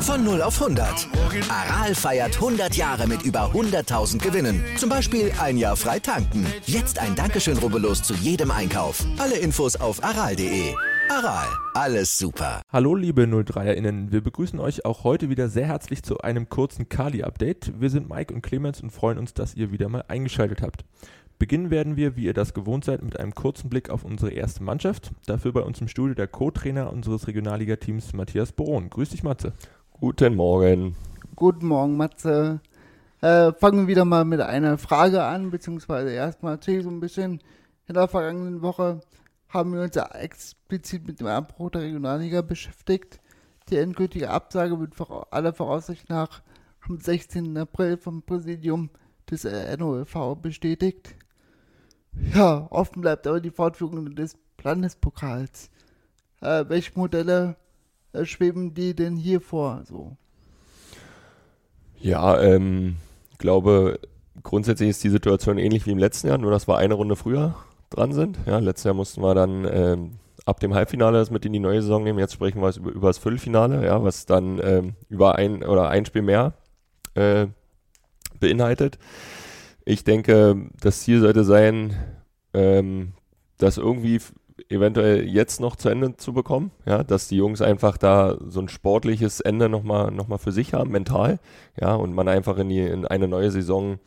Von 0 auf 100. Aral feiert 100 Jahre mit über 100.000 Gewinnen. Zum Beispiel ein Jahr frei tanken. Jetzt ein Dankeschön, rubbellos zu jedem Einkauf. Alle Infos auf aral.de. Aral, alles super. Hallo liebe 03erInnen, wir begrüßen euch auch heute wieder sehr herzlich zu einem kurzen Kali-Update. Wir sind Mike und Clemens und freuen uns, dass ihr wieder mal eingeschaltet habt. Beginnen werden wir, wie ihr das gewohnt seid, mit einem kurzen Blick auf unsere erste Mannschaft. Dafür bei uns im Studio der Co-Trainer unseres Regionalliga-Teams Matthias Boron. Grüß dich, Matze. Guten Morgen. Guten Morgen, Matze. Äh, fangen wir wieder mal mit einer Frage an, beziehungsweise erstmal so ein bisschen. In der vergangenen Woche haben wir uns ja explizit mit dem Abbruch der Regionalliga beschäftigt. Die endgültige Absage wird aller Voraussicht nach am 16. April vom Präsidium des äh, NOLV bestätigt. Ja, offen bleibt aber die Fortführung des Landespokals. Äh, welche Modelle äh, schweben die denn hier vor? So? Ja, ähm, glaube, grundsätzlich ist die Situation ähnlich wie im letzten Jahr, nur dass wir eine Runde früher dran sind. Ja, letztes Jahr mussten wir dann ähm, ab dem Halbfinale das mit in die neue Saison nehmen. Jetzt sprechen wir über, über das Viertelfinale, ja, was dann ähm, über ein oder ein Spiel mehr äh, beinhaltet. Ich denke, das Ziel sollte sein, ähm, das irgendwie eventuell jetzt noch zu Ende zu bekommen, ja, dass die Jungs einfach da so ein sportliches Ende nochmal noch mal für sich haben, mental, ja, und man einfach in, die, in eine neue Saison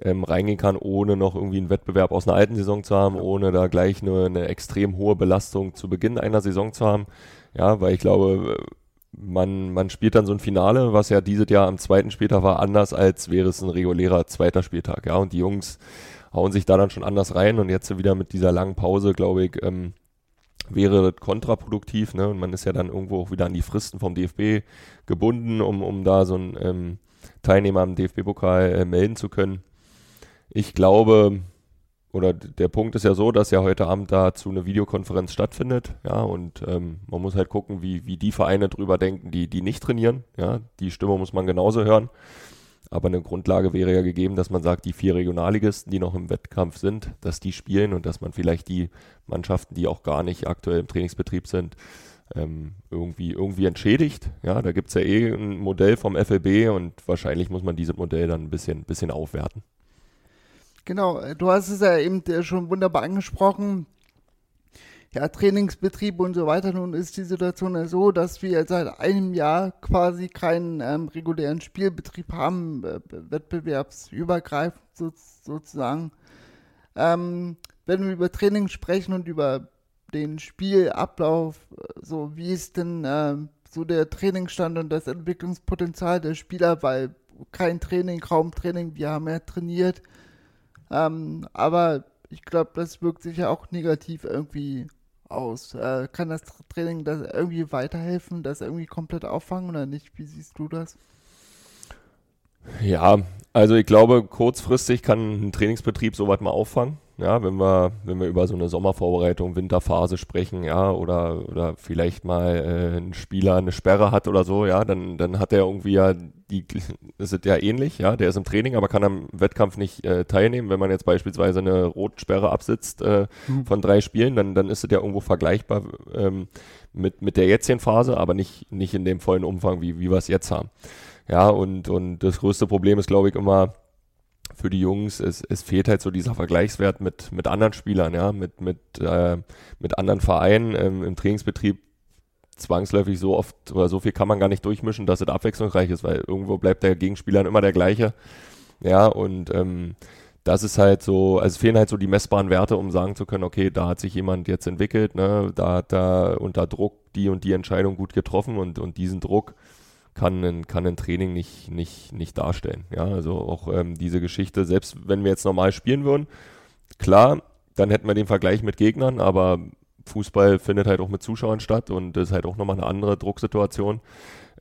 ähm, reingehen kann, ohne noch irgendwie einen Wettbewerb aus einer alten Saison zu haben, ohne da gleich eine, eine extrem hohe Belastung zu Beginn einer Saison zu haben, ja, weil ich glaube, man, man spielt dann so ein Finale, was ja dieses Jahr am zweiten Spieltag war, anders als wäre es ein regulärer zweiter Spieltag, ja, und die Jungs hauen sich da dann schon anders rein und jetzt wieder mit dieser langen Pause, glaube ich, ähm, wäre kontraproduktiv, ne? Und man ist ja dann irgendwo auch wieder an die Fristen vom DFB gebunden, um, um da so einen ähm, Teilnehmer am DFB-Pokal äh, melden zu können. Ich glaube, oder der Punkt ist ja so, dass ja heute Abend dazu eine Videokonferenz stattfindet, ja, und ähm, man muss halt gucken, wie, wie die Vereine drüber denken, die, die nicht trainieren, ja, die Stimme muss man genauso hören. Aber eine Grundlage wäre ja gegeben, dass man sagt, die vier Regionalligisten, die noch im Wettkampf sind, dass die spielen und dass man vielleicht die Mannschaften, die auch gar nicht aktuell im Trainingsbetrieb sind, ähm, irgendwie, irgendwie entschädigt. Ja, da gibt es ja eh ein Modell vom FLB und wahrscheinlich muss man dieses Modell dann ein bisschen, bisschen aufwerten. Genau, du hast es ja eben schon wunderbar angesprochen ja, Trainingsbetrieb und so weiter. Nun ist die Situation ja so, dass wir seit einem Jahr quasi keinen ähm, regulären Spielbetrieb haben, äh, wettbewerbsübergreifend so, sozusagen. Ähm, wenn wir über Training sprechen und über den Spielablauf, so wie ist denn äh, so der Trainingsstand und das Entwicklungspotenzial der Spieler, weil kein Training, kaum Training, wir haben ja trainiert. Ähm, aber ich glaube, das wirkt sich ja auch negativ irgendwie aus? Äh, kann das Training das irgendwie weiterhelfen, das irgendwie komplett auffangen oder nicht? Wie siehst du das? Ja, also ich glaube, kurzfristig kann ein Trainingsbetrieb sowas mal auffangen. Ja, wenn wir, wenn wir über so eine Sommervorbereitung, Winterphase sprechen, ja, oder, oder vielleicht mal äh, ein Spieler eine Sperre hat oder so, ja, dann, dann hat er irgendwie ja die, das ist ja ähnlich, ja, der ist im Training, aber kann am Wettkampf nicht äh, teilnehmen. Wenn man jetzt beispielsweise eine Rotsperre absitzt äh, mhm. von drei Spielen, dann, dann ist es ja irgendwo vergleichbar ähm, mit, mit der jetzigen Phase, aber nicht, nicht in dem vollen Umfang, wie, wie wir es jetzt haben. Ja, und, und das größte Problem ist, glaube ich, immer, für die Jungs, es, es fehlt halt so dieser Vergleichswert mit, mit anderen Spielern, ja, mit, mit, äh, mit anderen Vereinen ähm, im Trainingsbetrieb zwangsläufig so oft oder so viel kann man gar nicht durchmischen, dass es abwechslungsreich ist, weil irgendwo bleibt der Gegenspieler immer der gleiche. Ja, und ähm, das ist halt so, also es fehlen halt so die messbaren Werte, um sagen zu können, okay, da hat sich jemand jetzt entwickelt, ne, da hat er unter Druck die und die Entscheidung gut getroffen und, und diesen Druck kann ein, kann ein Training nicht, nicht, nicht darstellen. Ja, also auch ähm, diese Geschichte, selbst wenn wir jetzt normal spielen würden, klar, dann hätten wir den Vergleich mit Gegnern, aber Fußball findet halt auch mit Zuschauern statt und das ist halt auch nochmal eine andere Drucksituation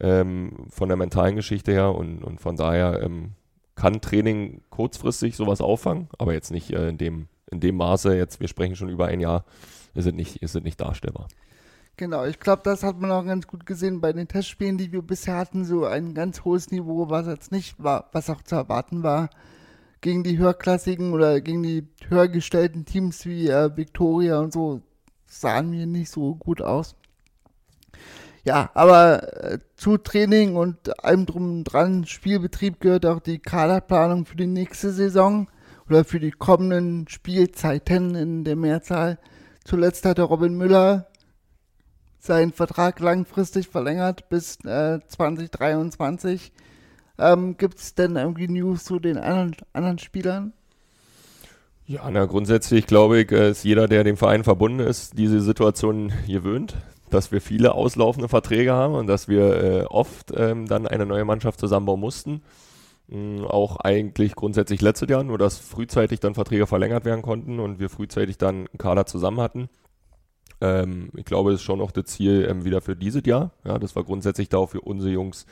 ähm, von der mentalen Geschichte her und, und von daher ähm, kann Training kurzfristig sowas auffangen, aber jetzt nicht äh, in, dem, in dem Maße, jetzt wir sprechen schon über ein Jahr, ist es nicht, ist es nicht darstellbar. Genau, ich glaube, das hat man auch ganz gut gesehen bei den Testspielen, die wir bisher hatten, so ein ganz hohes Niveau, was jetzt nicht war, was auch zu erwarten war. gegen die höherklassigen oder gegen die höher gestellten Teams wie äh, Victoria und so sahen wir nicht so gut aus. Ja, aber äh, zu Training und allem drum und dran Spielbetrieb gehört auch die Kaderplanung für die nächste Saison oder für die kommenden Spielzeiten in der Mehrzahl. Zuletzt hatte Robin Müller seinen Vertrag langfristig verlängert bis äh, 2023. Ähm, Gibt es denn irgendwie News zu den anderen, anderen Spielern? Ja, na, grundsätzlich glaube ich, ist jeder, der dem Verein verbunden ist, diese Situation gewöhnt, dass wir viele auslaufende Verträge haben und dass wir äh, oft ähm, dann eine neue Mannschaft zusammenbauen mussten. Mhm, auch eigentlich grundsätzlich letztes Jahr, nur dass frühzeitig dann Verträge verlängert werden konnten und wir frühzeitig dann einen Kader zusammen hatten. Ähm, ich glaube, das ist schon auch das Ziel ähm, wieder für dieses Jahr. Ja, das war grundsätzlich da auch für unsere Jungs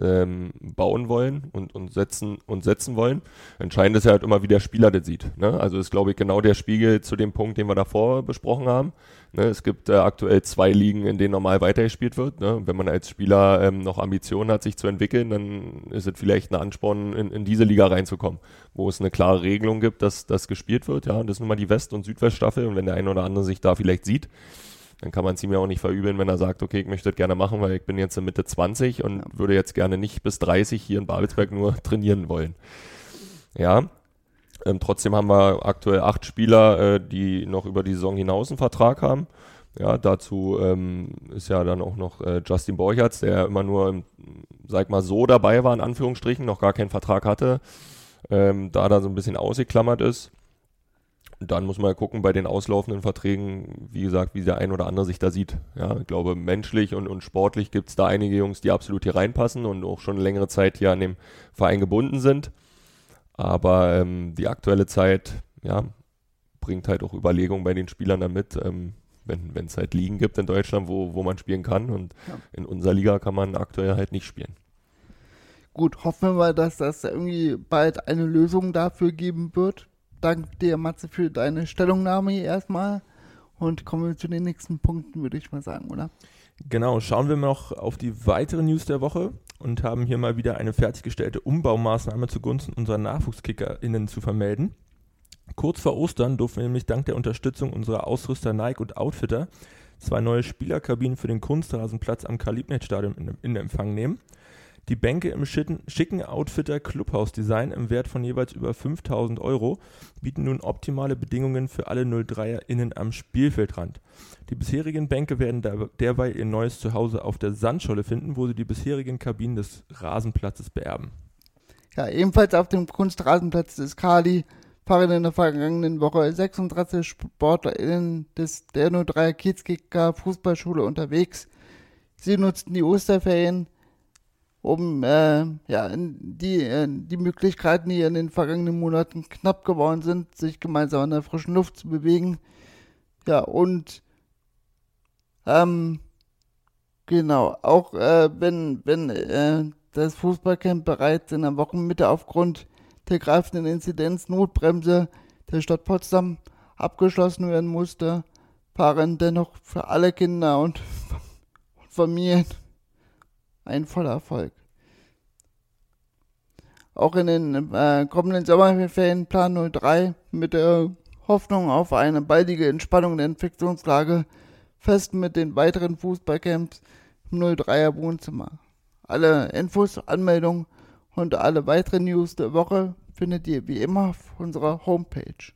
ähm, bauen wollen und, und, setzen, und setzen wollen. Entscheidend ist ja halt immer, wie der Spieler das sieht. Ne? Also ist, glaube ich, genau der Spiegel zu dem Punkt, den wir davor besprochen haben. Ne? Es gibt äh, aktuell zwei Ligen, in denen normal weitergespielt wird. Ne? Wenn man als Spieler ähm, noch Ambitionen hat, sich zu entwickeln, dann ist es vielleicht ein Ansporn, in, in diese Liga reinzukommen, wo es eine klare Regelung gibt, dass das gespielt wird. Ja, das ist nun mal die West- und Südweststaffel und wenn der eine oder andere sich da vielleicht sieht, dann kann man es ihm ja auch nicht verübeln, wenn er sagt, okay, ich möchte das gerne machen, weil ich bin jetzt in Mitte 20 und ja. würde jetzt gerne nicht bis 30 hier in Babelsberg nur trainieren wollen. Ja, ähm, trotzdem haben wir aktuell acht Spieler, äh, die noch über die Saison hinaus einen Vertrag haben. Ja, dazu ähm, ist ja dann auch noch äh, Justin Borchertz, der immer nur, im, sag mal, so dabei war, in Anführungsstrichen, noch gar keinen Vertrag hatte, ähm, da da so ein bisschen ausgeklammert ist dann muss man ja gucken bei den auslaufenden Verträgen, wie gesagt, wie der ein oder andere sich da sieht. Ja, ich glaube, menschlich und, und sportlich gibt es da einige Jungs, die absolut hier reinpassen und auch schon längere Zeit hier an dem Verein gebunden sind. Aber ähm, die aktuelle Zeit, ja, bringt halt auch Überlegungen bei den Spielern damit, ähm, wenn es halt Ligen gibt in Deutschland, wo, wo man spielen kann. Und ja. in unserer Liga kann man aktuell halt nicht spielen. Gut, hoffen wir mal, dass das irgendwie bald eine Lösung dafür geben wird danke dir, Matze, für deine Stellungnahme hier erstmal. Und kommen wir zu den nächsten Punkten, würde ich mal sagen, oder? Genau, schauen wir noch auf die weitere News der Woche und haben hier mal wieder eine fertiggestellte Umbaumaßnahme zugunsten unserer NachwuchskickerInnen zu vermelden. Kurz vor Ostern durften wir nämlich dank der Unterstützung unserer Ausrüster Nike und Outfitter zwei neue Spielerkabinen für den Kunstrasenplatz am Karl-Liebknecht-Stadion in, in Empfang nehmen. Die Bänke im schicken, Outfitter Clubhouse-Design im Wert von jeweils über 5000 Euro bieten nun optimale Bedingungen für alle 03erInnen am Spielfeldrand. Die bisherigen Bänke werden derweil ihr neues Zuhause auf der Sandscholle finden, wo sie die bisherigen Kabinen des Rasenplatzes beerben. Ja, ebenfalls auf dem Kunstrasenplatz des Kali waren in der vergangenen Woche 36 SportlerInnen des der 03er Kiezkicker Fußballschule unterwegs. Sie nutzten die Osterferien um äh, ja, die, äh, die Möglichkeiten, die in den vergangenen Monaten knapp geworden sind, sich gemeinsam in der frischen Luft zu bewegen. Ja, und ähm, genau, auch äh, wenn, wenn äh, das Fußballcamp bereits in der Wochenmitte aufgrund der greifenden Inzidenz Notbremse der Stadt Potsdam abgeschlossen werden musste, waren dennoch für alle Kinder und Familien ein voller Erfolg. Auch in den äh, kommenden Sommerferien Plan 03 mit der Hoffnung auf eine baldige Entspannung der Infektionslage fest mit den weiteren Fußballcamps im 03er Wohnzimmer. Alle Infos, Anmeldungen und alle weiteren News der Woche findet ihr wie immer auf unserer Homepage.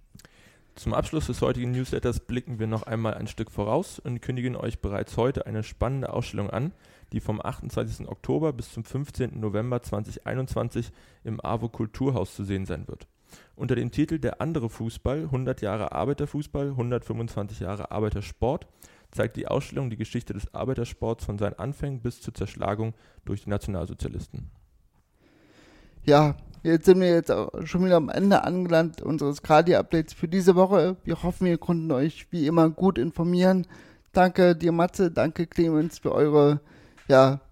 Zum Abschluss des heutigen Newsletters blicken wir noch einmal ein Stück voraus und kündigen euch bereits heute eine spannende Ausstellung an, die vom 28. Oktober bis zum 15. November 2021 im AWO Kulturhaus zu sehen sein wird. Unter dem Titel Der andere Fußball, 100 Jahre Arbeiterfußball, 125 Jahre Arbeitersport zeigt die Ausstellung die Geschichte des Arbeitersports von seinen Anfängen bis zur Zerschlagung durch die Nationalsozialisten. Ja, Jetzt sind wir jetzt schon wieder am Ende angelangt unseres Kadi-Updates für diese Woche. Wir hoffen, wir konnten euch wie immer gut informieren. Danke dir, Matze, danke Clemens für eure, ja,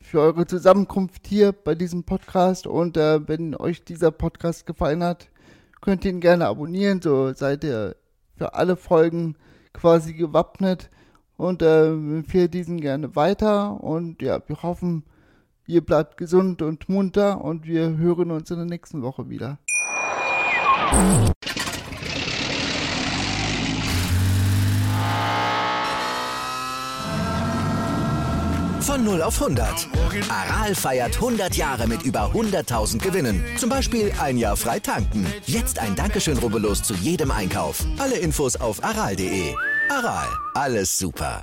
für eure Zusammenkunft hier bei diesem Podcast. Und äh, wenn euch dieser Podcast gefallen hat, könnt ihr ihn gerne abonnieren. So seid ihr für alle Folgen quasi gewappnet. Und äh, empfehlt diesen gerne weiter. Und ja, wir hoffen, Ihr bleibt gesund und munter und wir hören uns in der nächsten Woche wieder. Von 0 auf 100. Aral feiert 100 Jahre mit über 100.000 Gewinnen. Zum Beispiel ein Jahr frei tanken. Jetzt ein Dankeschön, rubbellos zu jedem Einkauf. Alle Infos auf aral.de. Aral, alles super.